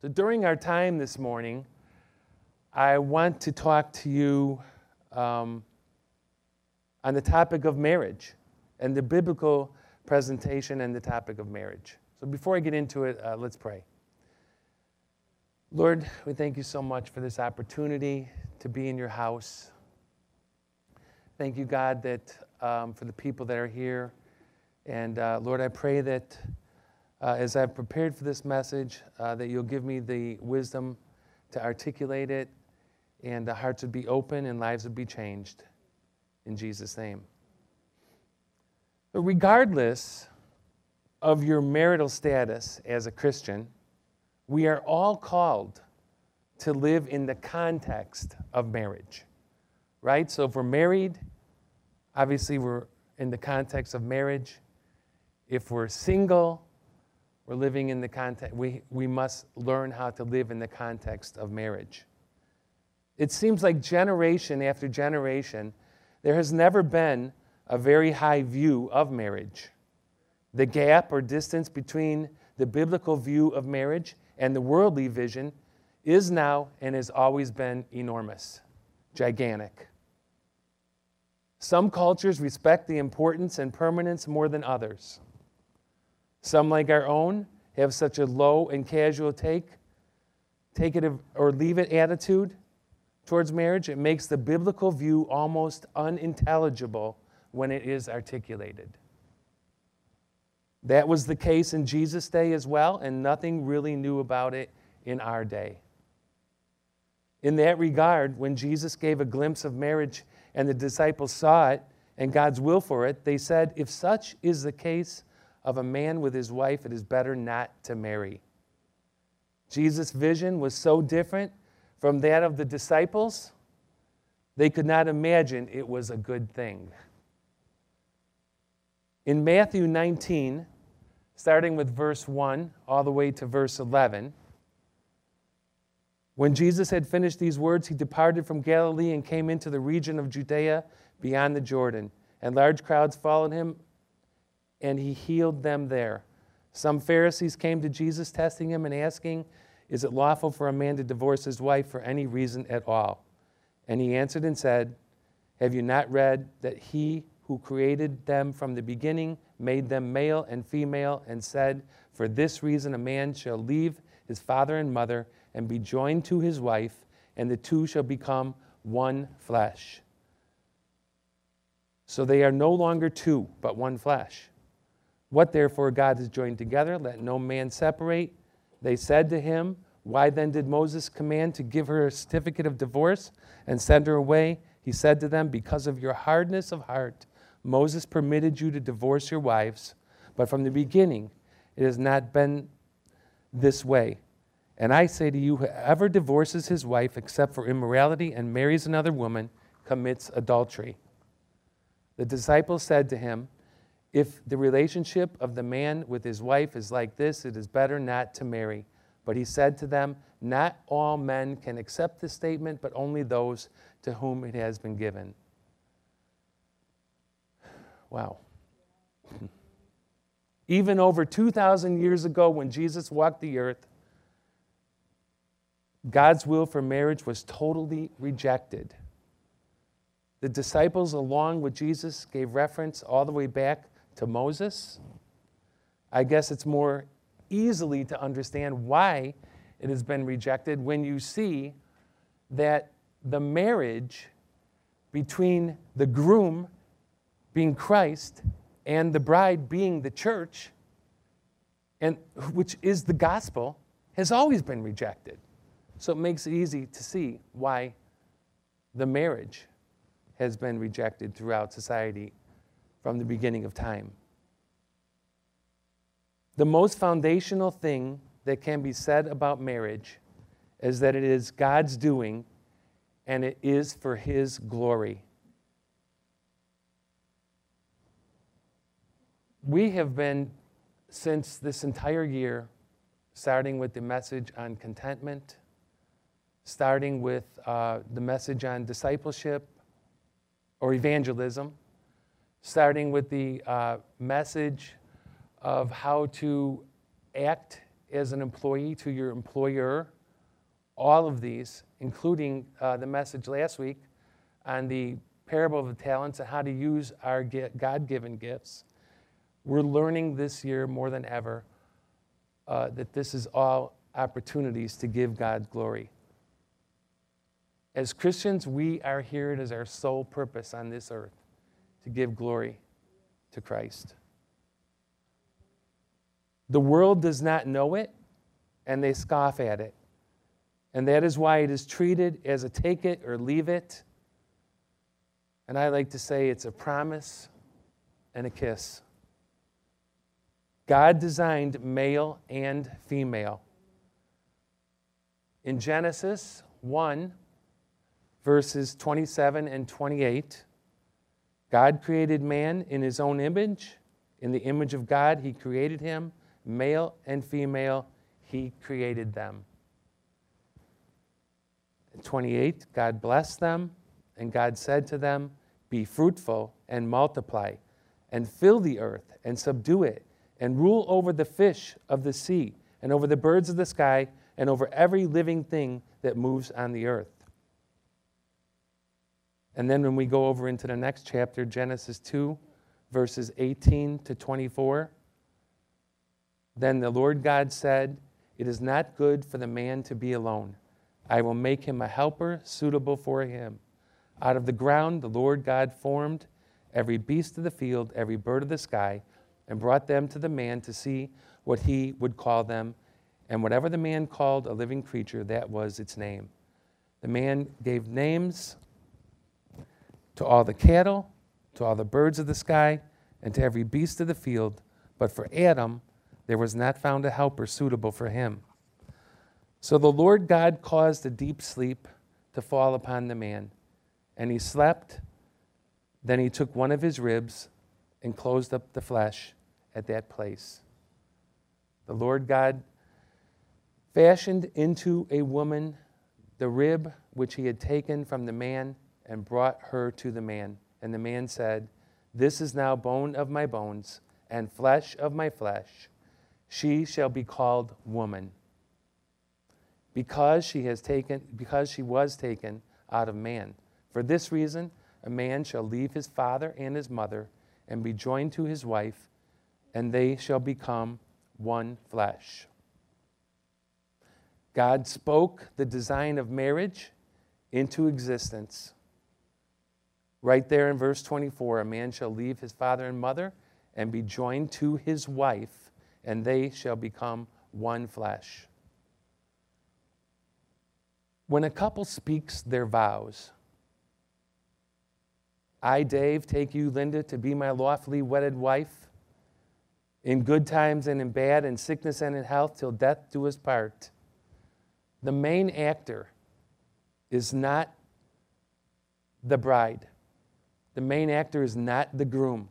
So during our time this morning, I want to talk to you um, on the topic of marriage and the biblical presentation and the topic of marriage. So before I get into it, uh, let's pray. Lord, we thank you so much for this opportunity to be in your house. Thank you, God, that um, for the people that are here. And uh, Lord, I pray that uh, as I've prepared for this message, uh, that you'll give me the wisdom to articulate it, and the hearts would be open and lives would be changed. In Jesus' name. But regardless of your marital status as a Christian, we are all called to live in the context of marriage, right? So if we're married, obviously we're in the context of marriage. If we're single, we're living in the context, we, we must learn how to live in the context of marriage. It seems like generation after generation, there has never been a very high view of marriage. The gap or distance between the biblical view of marriage and the worldly vision is now and has always been enormous, gigantic. Some cultures respect the importance and permanence more than others. Some, like our own, have such a low and casual take, take it or leave it attitude towards marriage, it makes the biblical view almost unintelligible when it is articulated. That was the case in Jesus' day as well, and nothing really new about it in our day. In that regard, when Jesus gave a glimpse of marriage and the disciples saw it and God's will for it, they said, If such is the case of a man with his wife, it is better not to marry. Jesus' vision was so different from that of the disciples, they could not imagine it was a good thing. In Matthew 19, starting with verse 1 all the way to verse 11, when Jesus had finished these words, he departed from Galilee and came into the region of Judea beyond the Jordan. And large crowds followed him, and he healed them there. Some Pharisees came to Jesus, testing him and asking, Is it lawful for a man to divorce his wife for any reason at all? And he answered and said, Have you not read that he who created them from the beginning made them male and female, and said, For this reason a man shall leave his father and mother and be joined to his wife, and the two shall become one flesh. So they are no longer two, but one flesh. What therefore God has joined together, let no man separate. They said to him, Why then did Moses command to give her a certificate of divorce and send her away? He said to them, Because of your hardness of heart, Moses permitted you to divorce your wives, but from the beginning it has not been this way. And I say to you, whoever divorces his wife except for immorality and marries another woman commits adultery. The disciples said to him, If the relationship of the man with his wife is like this, it is better not to marry. But he said to them, Not all men can accept this statement, but only those to whom it has been given. Wow. Even over 2,000 years ago, when Jesus walked the earth, God's will for marriage was totally rejected. The disciples, along with Jesus, gave reference all the way back to Moses. I guess it's more easily to understand why it has been rejected when you see that the marriage between the groom being Christ and the bride being the church and which is the gospel has always been rejected so it makes it easy to see why the marriage has been rejected throughout society from the beginning of time. The most foundational thing that can be said about marriage is that it is God's doing and it is for His glory. We have been, since this entire year, starting with the message on contentment starting with uh, the message on discipleship or evangelism, starting with the uh, message of how to act as an employee to your employer. All of these, including uh, the message last week on the parable of the talents and how to use our God given gifts. We're learning this year more than ever uh, that this is all opportunities to give God glory. As Christians, we are here. It is our sole purpose on this earth to give glory to Christ. The world does not know it, and they scoff at it. And that is why it is treated as a take it or leave it. And I like to say it's a promise and a kiss. God designed male and female. In Genesis 1, verses 27 and 28, God created man in his own image. In the image of God, he created him. Male and female, he created them. 28, God blessed them, and God said to them, Be fruitful and multiply, and fill the earth and subdue it, and rule over the fish of the sea, and over the birds of the sky, and over every living thing that moves on the earth. And then when we go over into the next chapter, Genesis 2, verses 18 to 24, then the Lord God said, It is not good for the man to be alone. I will make him a helper suitable for him. Out of the ground the Lord God formed every beast of the field, every bird of the sky, and brought them to the man to see what he would call them. And whatever the man called a living creature, that was its name. The man gave names to all the cattle, to all the birds of the sky, and to every beast of the field. But for Adam, there was not found a helper suitable for him. So the Lord God caused a deep sleep to fall upon the man, and he slept. Then he took one of his ribs and closed up the flesh at that place. The Lord God fashioned into a woman the rib which he had taken from the man and brought her to the man. And the man said, This is now bone of my bones and flesh of my flesh. She shall be called woman. Because she has taken because she was taken out of man. For this reason, a man shall leave his father and his mother and be joined to his wife, and they shall become one flesh. God spoke the design of marriage into existence. Right there in verse 24, a man shall leave his father and mother and be joined to his wife, and they shall become one flesh. When a couple speaks their vows, I, Dave, take you, Linda, to be my lawfully wedded wife, in good times and in bad, in sickness and in health, till death do us part. The main actor is not the bride. The main actor is not the groom,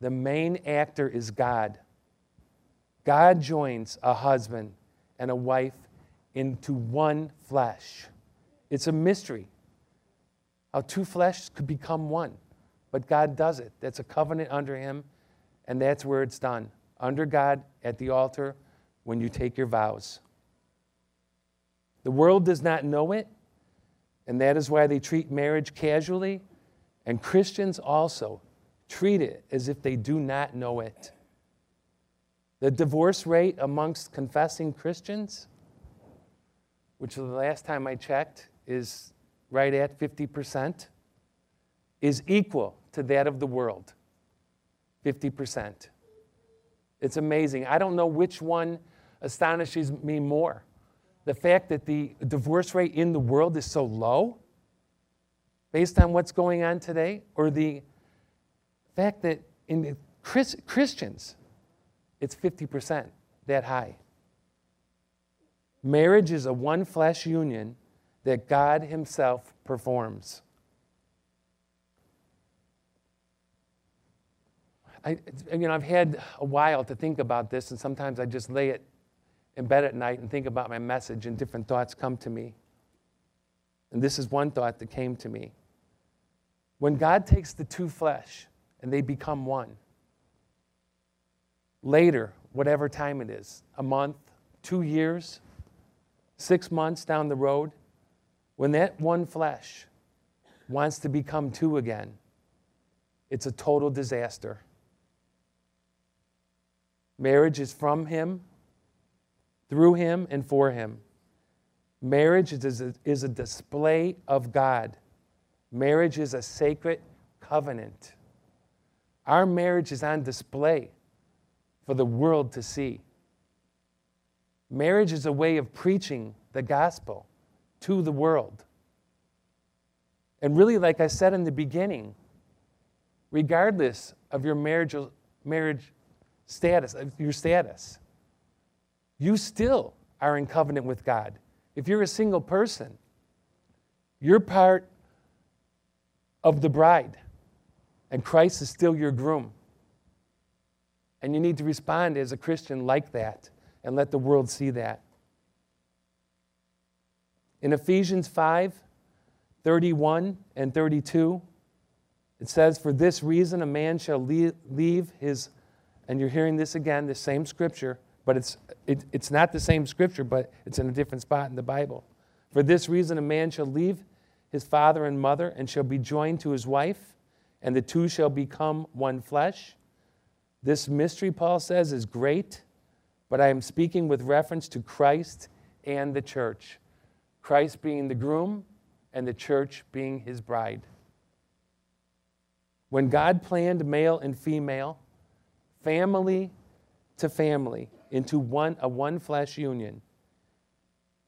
the main actor is God. God joins a husband and a wife into one flesh. It's a mystery how two flesh could become one, but God does it. That's a covenant under Him, and that's where it's done under God at the altar when you take your vows. The world does not know it, and that is why they treat marriage casually and Christians also treat it as if they do not know it. The divorce rate amongst confessing Christians, which the last time I checked is right at 50%, is equal to that of the world 50%. It's amazing. I don't know which one astonishes me more. The fact that the divorce rate in the world is so low based on what's going on today, or the fact that in Chris, Christians, it's 50% that high. Marriage is a one flesh union that God Himself performs. I, you know, I've had a while to think about this, and sometimes I just lay it in bed at night and think about my message, and different thoughts come to me. And this is one thought that came to me. When God takes the two flesh and they become one, later, whatever time it is, a month, two years, six months down the road, when that one flesh wants to become two again, it's a total disaster. Marriage is from Him, through Him, and for Him. Marriage is a, is a display of God. Marriage is a sacred covenant. Our marriage is on display for the world to see. Marriage is a way of preaching the gospel to the world. And really, like I said in the beginning, regardless of your marriage, marriage status, your status, you still are in covenant with God. If you're a single person, you're part of the bride, and Christ is still your groom. And you need to respond as a Christian like that and let the world see that. In Ephesians 5 31 and 32, it says, For this reason a man shall leave his, and you're hearing this again, the same scripture, but it's, it, it's not the same scripture, but it's in a different spot in the Bible. For this reason a man shall leave his father and mother and shall be joined to his wife, and the two shall become one flesh. This mystery, Paul says, is great, but I am speaking with reference to Christ and the church. Christ being the groom and the church being his bride. When God planned male and female, family to family, into one, a one flesh union,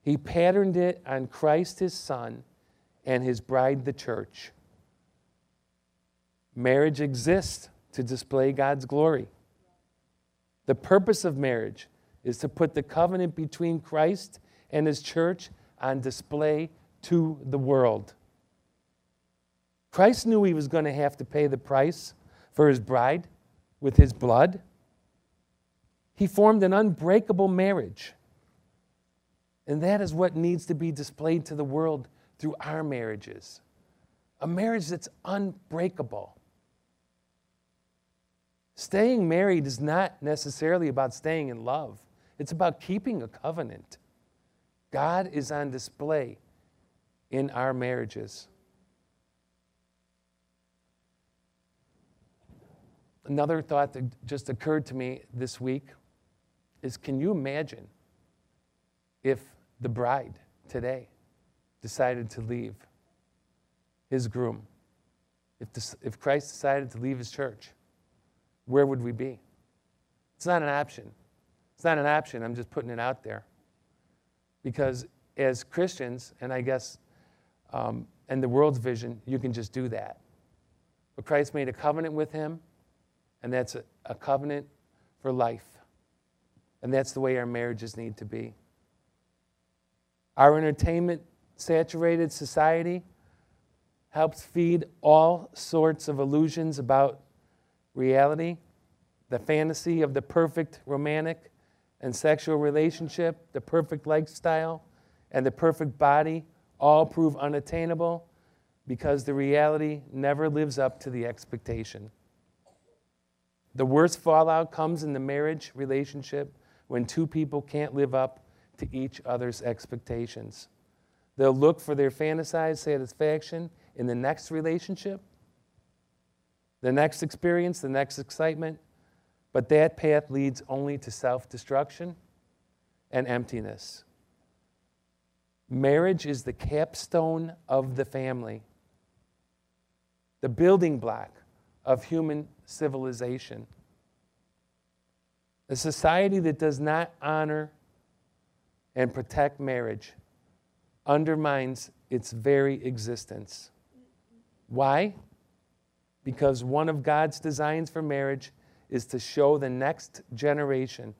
he patterned it on Christ his Son and his bride, the church. Marriage exists to display God's glory. The purpose of marriage is to put the covenant between Christ and his church on display to the world. Christ knew he was going to have to pay the price for his bride with his blood. He formed an unbreakable marriage. And that is what needs to be displayed to the world through our marriages. A marriage that's unbreakable. Staying married is not necessarily about staying in love, it's about keeping a covenant. God is on display in our marriages. Another thought that just occurred to me this week is can you imagine if the bride today decided to leave his groom? If, this, if Christ decided to leave his church, where would we be? It's not an option. It's not an option. I'm just putting it out there. Because as Christians, and I guess um, and the world's vision, you can just do that. But Christ made a covenant with him, and that's a, a covenant for life. And that's the way our marriages need to be. Our entertainment saturated society helps feed all sorts of illusions about reality, the fantasy of the perfect romantic and sexual relationship, the perfect lifestyle, and the perfect body all prove unattainable because the reality never lives up to the expectation. The worst fallout comes in the marriage relationship when two people can't live up to each other's expectations. They'll look for their fantasized satisfaction in the next relationship, the next experience, the next excitement, but that path leads only to self destruction and emptiness. Marriage is the capstone of the family, the building block of human civilization. A society that does not honor and protect marriage undermines its very existence. Why? Because one of God's designs for marriage is to show the next generation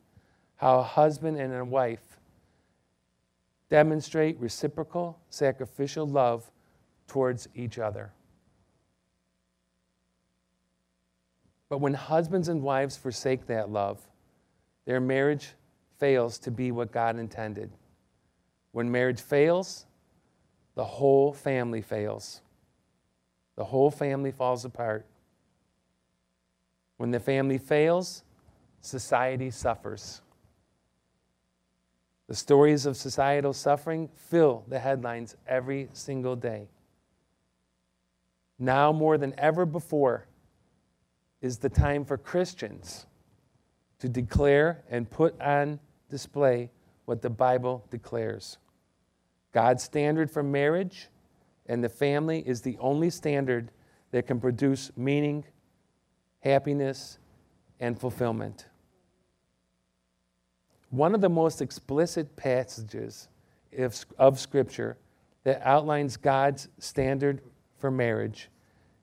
how a husband and a wife demonstrate reciprocal, sacrificial love towards each other. But when husbands and wives forsake that love, their marriage fails to be what God intended. When marriage fails, the whole family fails. The whole family falls apart. When the family fails, society suffers. The stories of societal suffering fill the headlines every single day. Now, more than ever before, is the time for Christians to declare and put on display what the Bible declares. God's standard for marriage and the family is the only standard that can produce meaning, happiness, and fulfillment. One of the most explicit passages of Scripture that outlines God's standard for marriage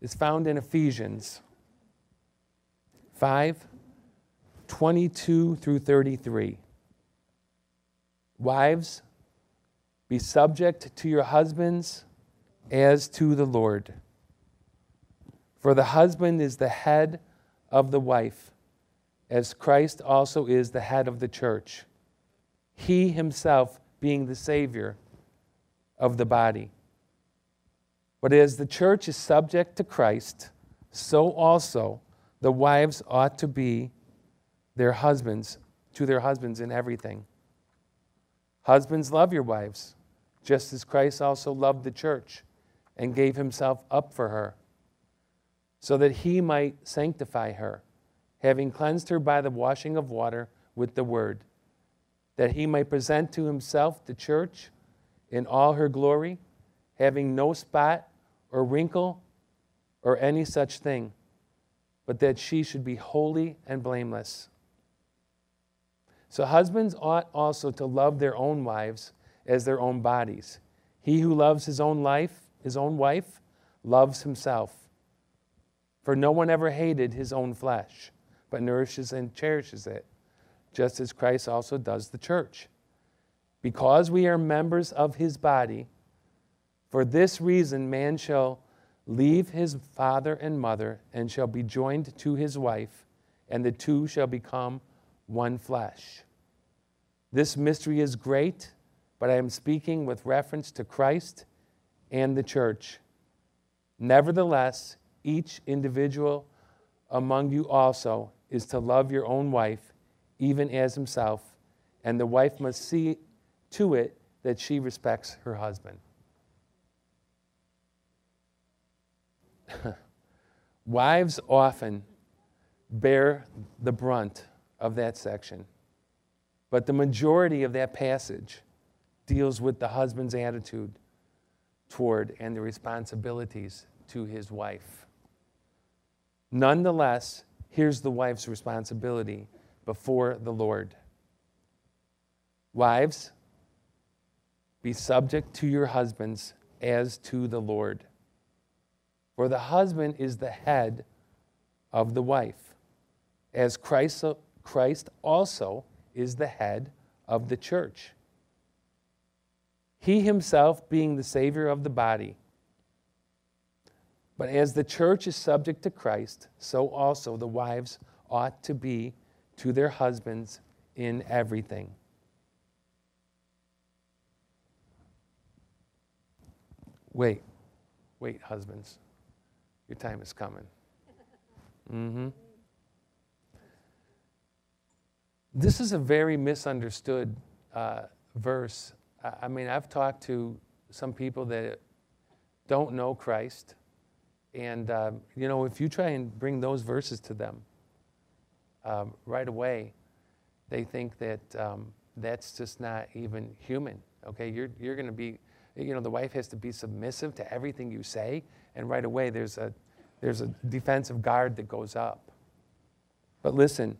is found in Ephesians 5 22 through 33. Wives, be subject to your husbands as to the Lord. For the husband is the head of the wife, as Christ also is the head of the church, he himself being the Savior of the body. But as the church is subject to Christ, so also the wives ought to be their husbands, to their husbands in everything. Husbands, love your wives, just as Christ also loved the church and gave himself up for her, so that he might sanctify her, having cleansed her by the washing of water with the word, that he might present to himself the church in all her glory, having no spot or wrinkle or any such thing, but that she should be holy and blameless. So husbands ought also to love their own wives as their own bodies. He who loves his own life his own wife, loves himself. For no one ever hated his own flesh, but nourishes and cherishes it, just as Christ also does the church. Because we are members of his body, for this reason man shall leave his father and mother and shall be joined to his wife, and the two shall become one flesh. This mystery is great, but I am speaking with reference to Christ and the church. Nevertheless, each individual among you also is to love your own wife, even as himself, and the wife must see to it that she respects her husband. Wives often bear the brunt of that section, but the majority of that passage deals with the husband's attitude toward and the responsibilities to his wife. Nonetheless, here's the wife's responsibility before the Lord. Wives, be subject to your husbands as to the Lord. For the husband is the head of the wife, as Christ, Christ also is the head of the church he himself being the Savior of the body. But as the church is subject to Christ, so also the wives ought to be to their husbands in everything. Wait, wait, husbands. Your time is coming. Mm-hmm. This is a very misunderstood uh, verse I mean, I've talked to some people that don't know Christ. And, um, you know, if you try and bring those verses to them um, right away, they think that um, that's just not even human. Okay, you're, you're going to be, you know, the wife has to be submissive to everything you say. And right away, there's a, there's a defensive guard that goes up. But listen,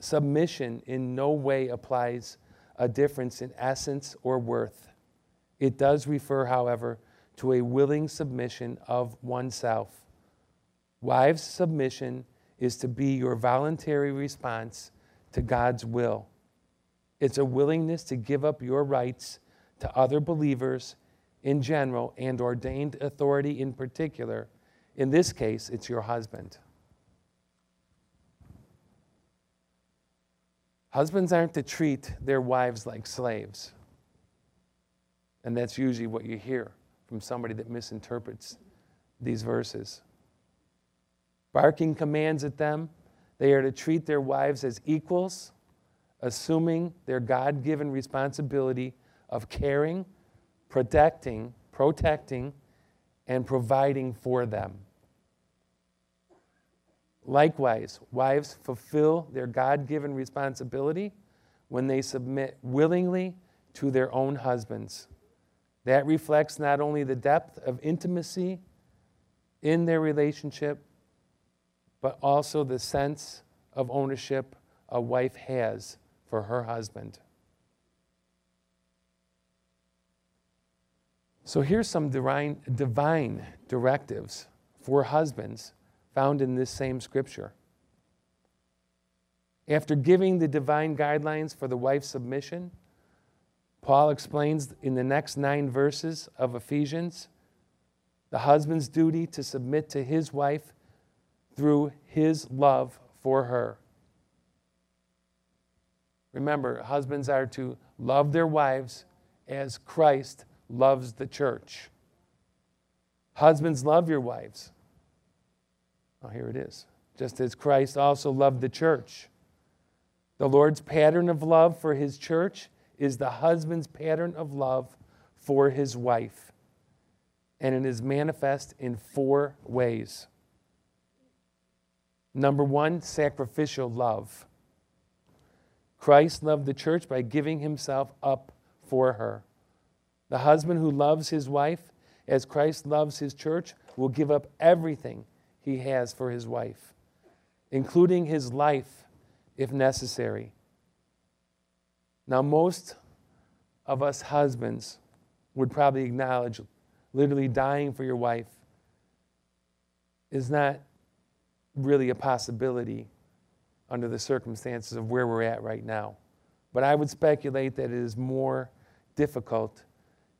submission in no way applies a difference in essence or worth. It does refer, however, to a willing submission of oneself. Wives' submission is to be your voluntary response to God's will. It's a willingness to give up your rights to other believers in general and ordained authority in particular. In this case, it's your husband. Husbands aren't to treat their wives like slaves. And that's usually what you hear from somebody that misinterprets these verses. Barking commands at them, they are to treat their wives as equals, assuming their God given responsibility of caring, protecting, protecting, and providing for them. Likewise, wives fulfill their God given responsibility when they submit willingly to their own husbands. That reflects not only the depth of intimacy in their relationship, but also the sense of ownership a wife has for her husband. So here's some divine, divine directives for husbands found in this same scripture. After giving the divine guidelines for the wife's submission, Paul explains in the next nine verses of Ephesians the husband's duty to submit to his wife through his love for her. Remember, husbands are to love their wives as Christ loves the church. Husbands, love your wives. Oh, here it is. Just as Christ also loved the church. The Lord's pattern of love for his church is the husband's pattern of love for his wife. And it is manifest in four ways. Number one, sacrificial love. Christ loved the church by giving himself up for her. The husband who loves his wife as Christ loves his church will give up everything he has for his wife, including his life if necessary. Now, most of us husbands would probably acknowledge literally dying for your wife is not really a possibility under the circumstances of where we're at right now. But I would speculate that it is more difficult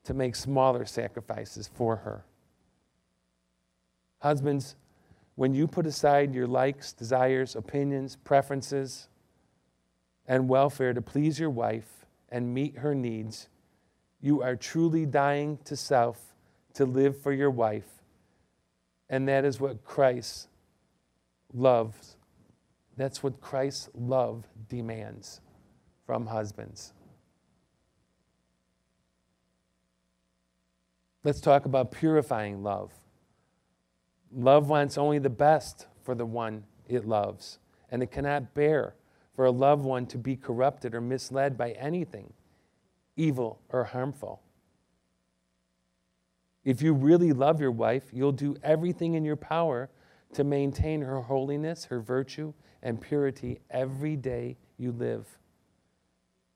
to make smaller sacrifices for her. Husbands, when you put aside your likes, desires, opinions, preferences, and welfare to please your wife and meet her needs, you are truly dying to self to live for your wife. And that is what Christ loves. That's what Christ's love demands from husbands. Let's talk about purifying love. Love wants only the best for the one it loves, and it cannot bear for a loved one to be corrupted or misled by anything evil or harmful. If you really love your wife, you'll do everything in your power to maintain her holiness, her virtue, and purity every day you live.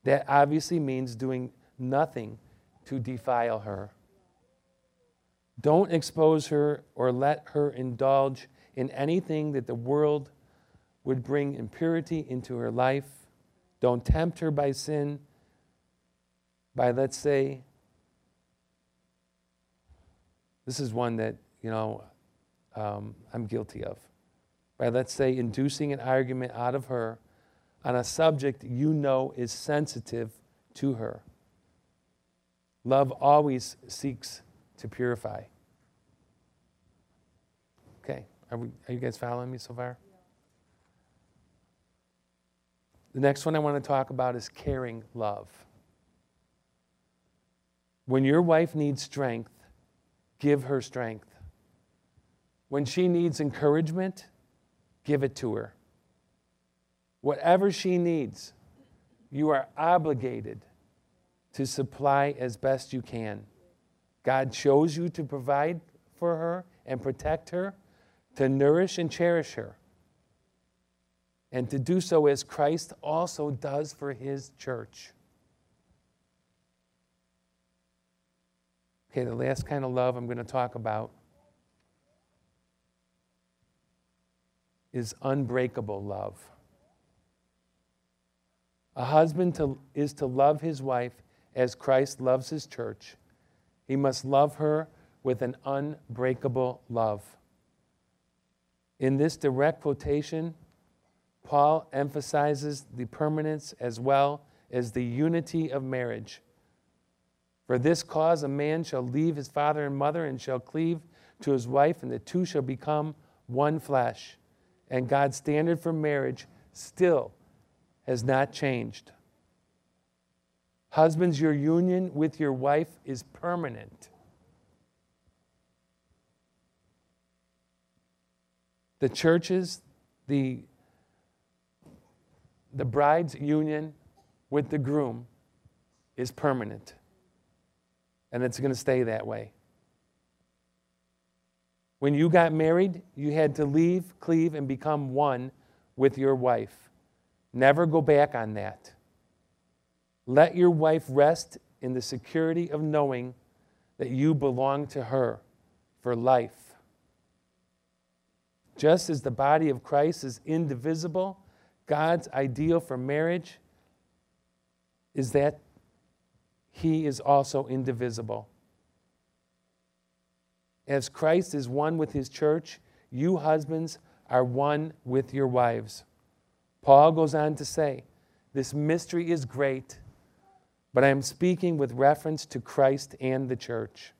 That obviously means doing nothing to defile her. Don't expose her or let her indulge in anything that the world would bring impurity into her life. Don't tempt her by sin, by, let's say, this is one that, you know, um, I'm guilty of. By, let's say, inducing an argument out of her on a subject you know is sensitive to her. Love always seeks to purify. Okay, are, we, are you guys following me so far? The next one I want to talk about is caring love. When your wife needs strength, give her strength. When she needs encouragement, give it to her. Whatever she needs, you are obligated to supply as best you can. God chose you to provide for her and protect her, to nourish and cherish her, and to do so as Christ also does for his church. Okay, the last kind of love I'm going to talk about is unbreakable love. A husband to, is to love his wife as Christ loves his church. He must love her with an unbreakable love. In this direct quotation, Paul emphasizes the permanence as well as the unity of marriage. For this cause, a man shall leave his father and mother and shall cleave to his wife, and the two shall become one flesh. And God's standard for marriage still has not changed. Husbands, your union with your wife is permanent. The churches, the, the bride's union with the groom is permanent. And it's going to stay that way. When you got married, you had to leave, cleave, and become one with your wife. Never go back on that. Let your wife rest in the security of knowing that you belong to her for life. Just as the body of Christ is indivisible, God's ideal for marriage is that he is also indivisible. As Christ is one with his church, you husbands are one with your wives. Paul goes on to say, This mystery is great, but I am speaking with reference to Christ and the church.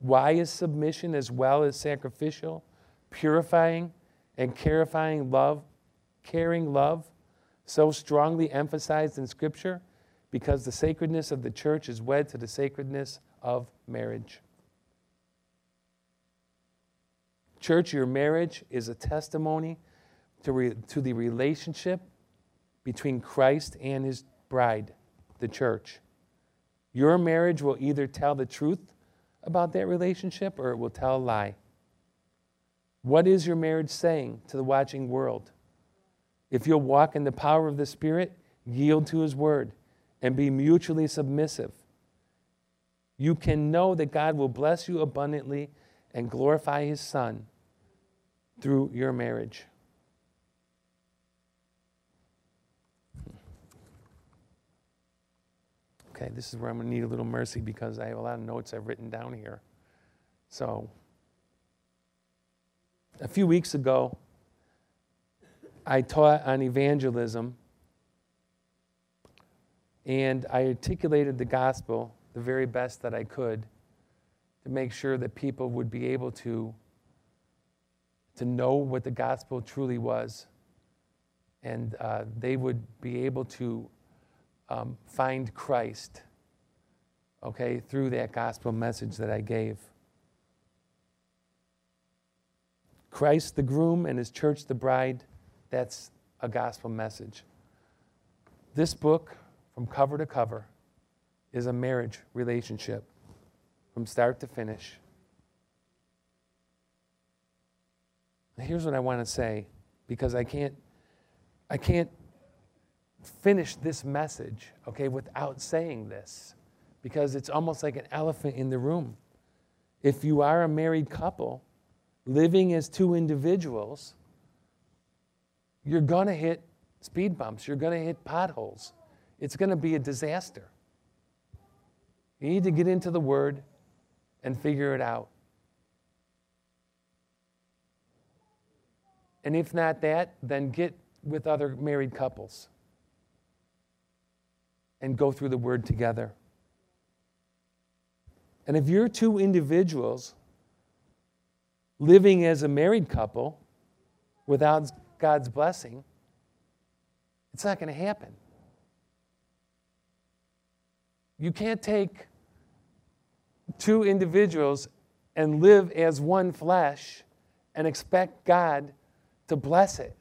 Why is submission as well as sacrificial, purifying, and clarifying love, caring love so strongly emphasized in Scripture? Because the sacredness of the church is wed to the sacredness of marriage. Church, your marriage is a testimony to, re, to the relationship between Christ and his bride, the church. Your marriage will either tell the truth about that relationship or it will tell a lie. What is your marriage saying to the watching world? If you'll walk in the power of the Spirit, yield to His word, and be mutually submissive, you can know that God will bless you abundantly and glorify His Son through your marriage. Okay, this is where I'm going to need a little mercy because I have a lot of notes I've written down here. So, a few weeks ago, I taught on evangelism and I articulated the gospel the very best that I could to make sure that people would be able to, to know what the gospel truly was and uh, they would be able to um, find Christ, okay, through that gospel message that I gave. Christ, the groom, and his church, the bride, that's a gospel message. This book, from cover to cover, is a marriage relationship from start to finish. Here's what I want to say because I can't I can't finish this message, okay, without saying this because it's almost like an elephant in the room. If you are a married couple living as two individuals, you're going to hit speed bumps, you're going to hit potholes. It's going to be a disaster. You need to get into the Word and figure it out. And if not that, then get with other married couples and go through the Word together. And if you're two individuals living as a married couple without God's blessing, it's not going to happen. You can't take two individuals and live as one flesh and expect God to bless it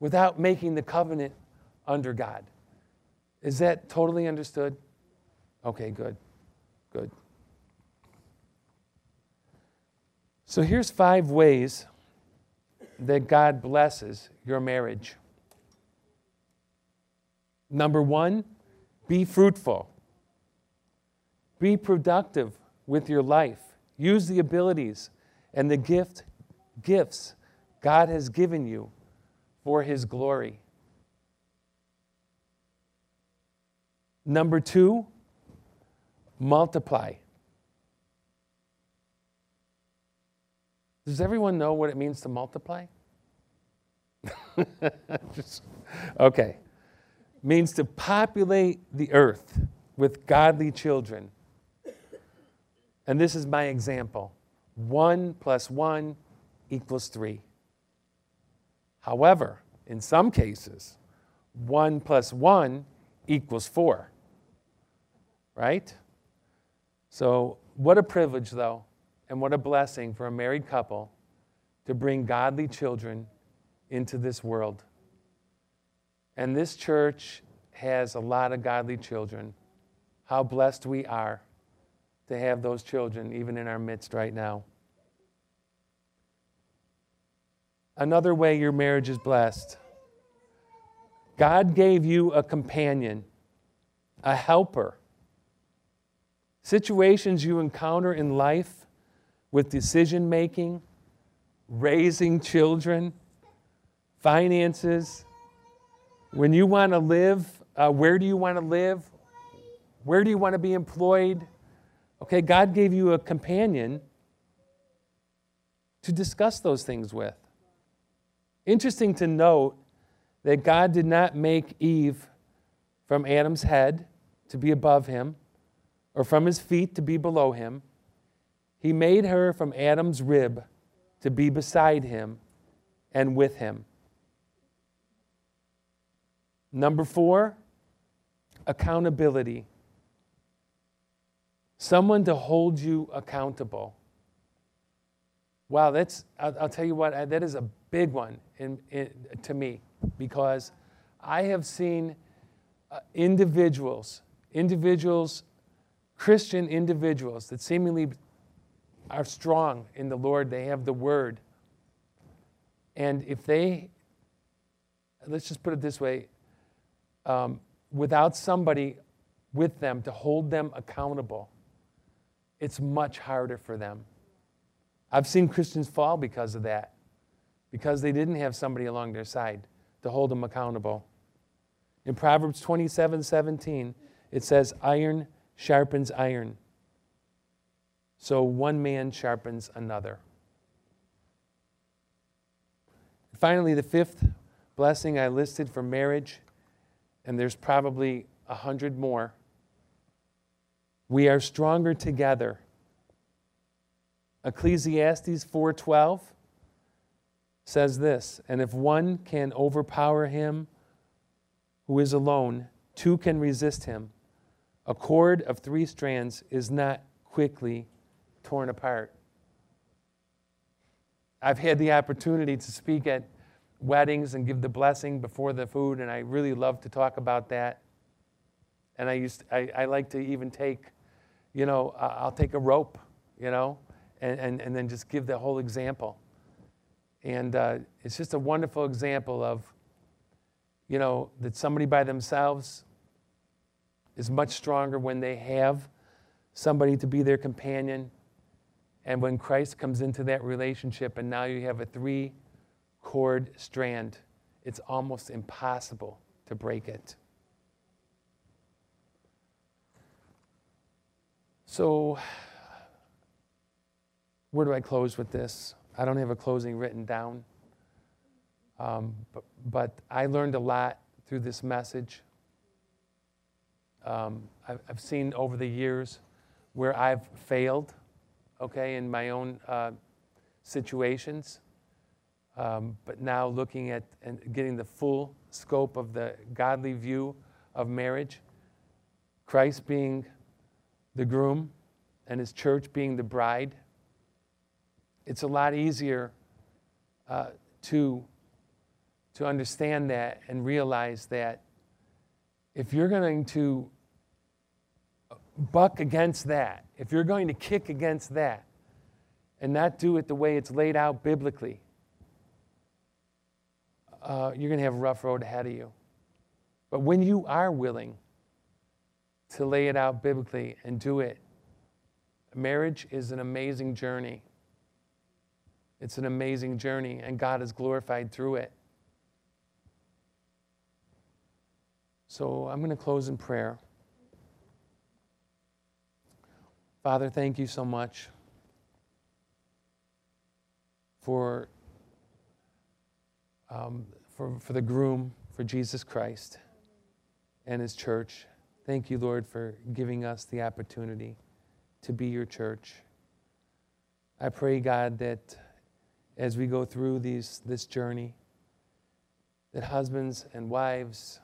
without making the covenant under God. Is that totally understood? Okay, good. Good. So here's five ways that God blesses your marriage. Number one, be fruitful. Be productive with your life. Use the abilities and the gift gifts God has given you for his glory. Number 2, multiply. Does everyone know what it means to multiply? Just, okay. Means to populate the earth with godly children. And this is my example 1 plus 1 equals 3. However, in some cases, one plus one equals four. Right? So, what a privilege, though, and what a blessing for a married couple to bring godly children into this world. And this church has a lot of godly children. How blessed we are to have those children even in our midst right now. Another way your marriage is blessed God gave you a companion, a helper. Situations you encounter in life with decision making, raising children, finances, when you want to live, uh, where do you want to live? Where do you want to be employed? Okay, God gave you a companion to discuss those things with. Interesting to note that God did not make Eve from Adam's head to be above him or from his feet to be below him. He made her from Adam's rib to be beside him and with him. Number four, accountability. Someone to hold you accountable. Wow, that's, I'll, I'll tell you what, that is a big one in, in, to me because I have seen uh, individuals, individuals, Christian individuals that seemingly are strong in the Lord, they have the word. And if they, let's just put it this way, um, without somebody with them to hold them accountable, it's much harder for them. I've seen Christians fall because of that, because they didn't have somebody along their side to hold them accountable. In Proverbs 27 17, it says, Iron sharpens iron. So one man sharpens another. Finally, the fifth blessing I listed for marriage and there's probably a hundred more. We are stronger together. Ecclesiastes 4:12 says this, and if one can overpower him who is alone, two can resist him. A cord of three strands is not quickly torn apart. I've had the opportunity to speak at weddings and give the blessing before the food, and I really love to talk about that. And I used I, I like to even take, you know, I'll take a rope, you know, and, and, and then just give the whole example. And uh, it's just a wonderful example of, you know, that somebody by themselves is much stronger when they have somebody to be their companion. And when Christ comes into that relationship, and now you have a three cord strand, it's almost impossible to break it. So, where do I close with this? I don't have a closing written down. Um, but, but, I learned a lot through this message. Um, I've, I've, seen over the years where I've failed, okay, in my own uh, situations. Um, but now looking at and getting the full scope of the godly view of marriage, Christ being the groom and his church being the bride, it's a lot easier uh, to, to understand that and realize that if you're going to buck against that, if you're going to kick against that, and not do it the way it's laid out biblically, uh, you're going to have a rough road ahead of you. But when you are willing to lay it out biblically and do it, marriage is an amazing journey. It's an amazing journey, and God is glorified through it. So I'm going to close in prayer. Father, thank you so much for um, for, for the groom, for Jesus Christ and his church. Thank you, Lord, for giving us the opportunity to be your church. I pray, God, that as we go through these, this journey, that husbands and wives,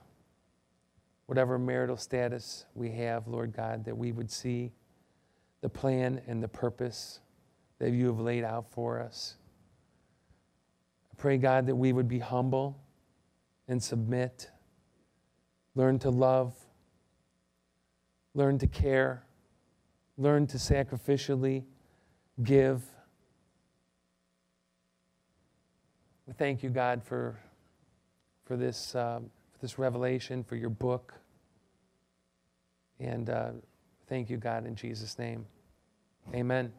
whatever marital status we have, Lord God, that we would see the plan and the purpose that you have laid out for us. I pray, God, that we would be humble and submit, learn to love, learn to care, learn to sacrificially give. We thank you, God, for, for, this, um, for this revelation, for your book. And uh, thank you, God, in Jesus' name. Amen.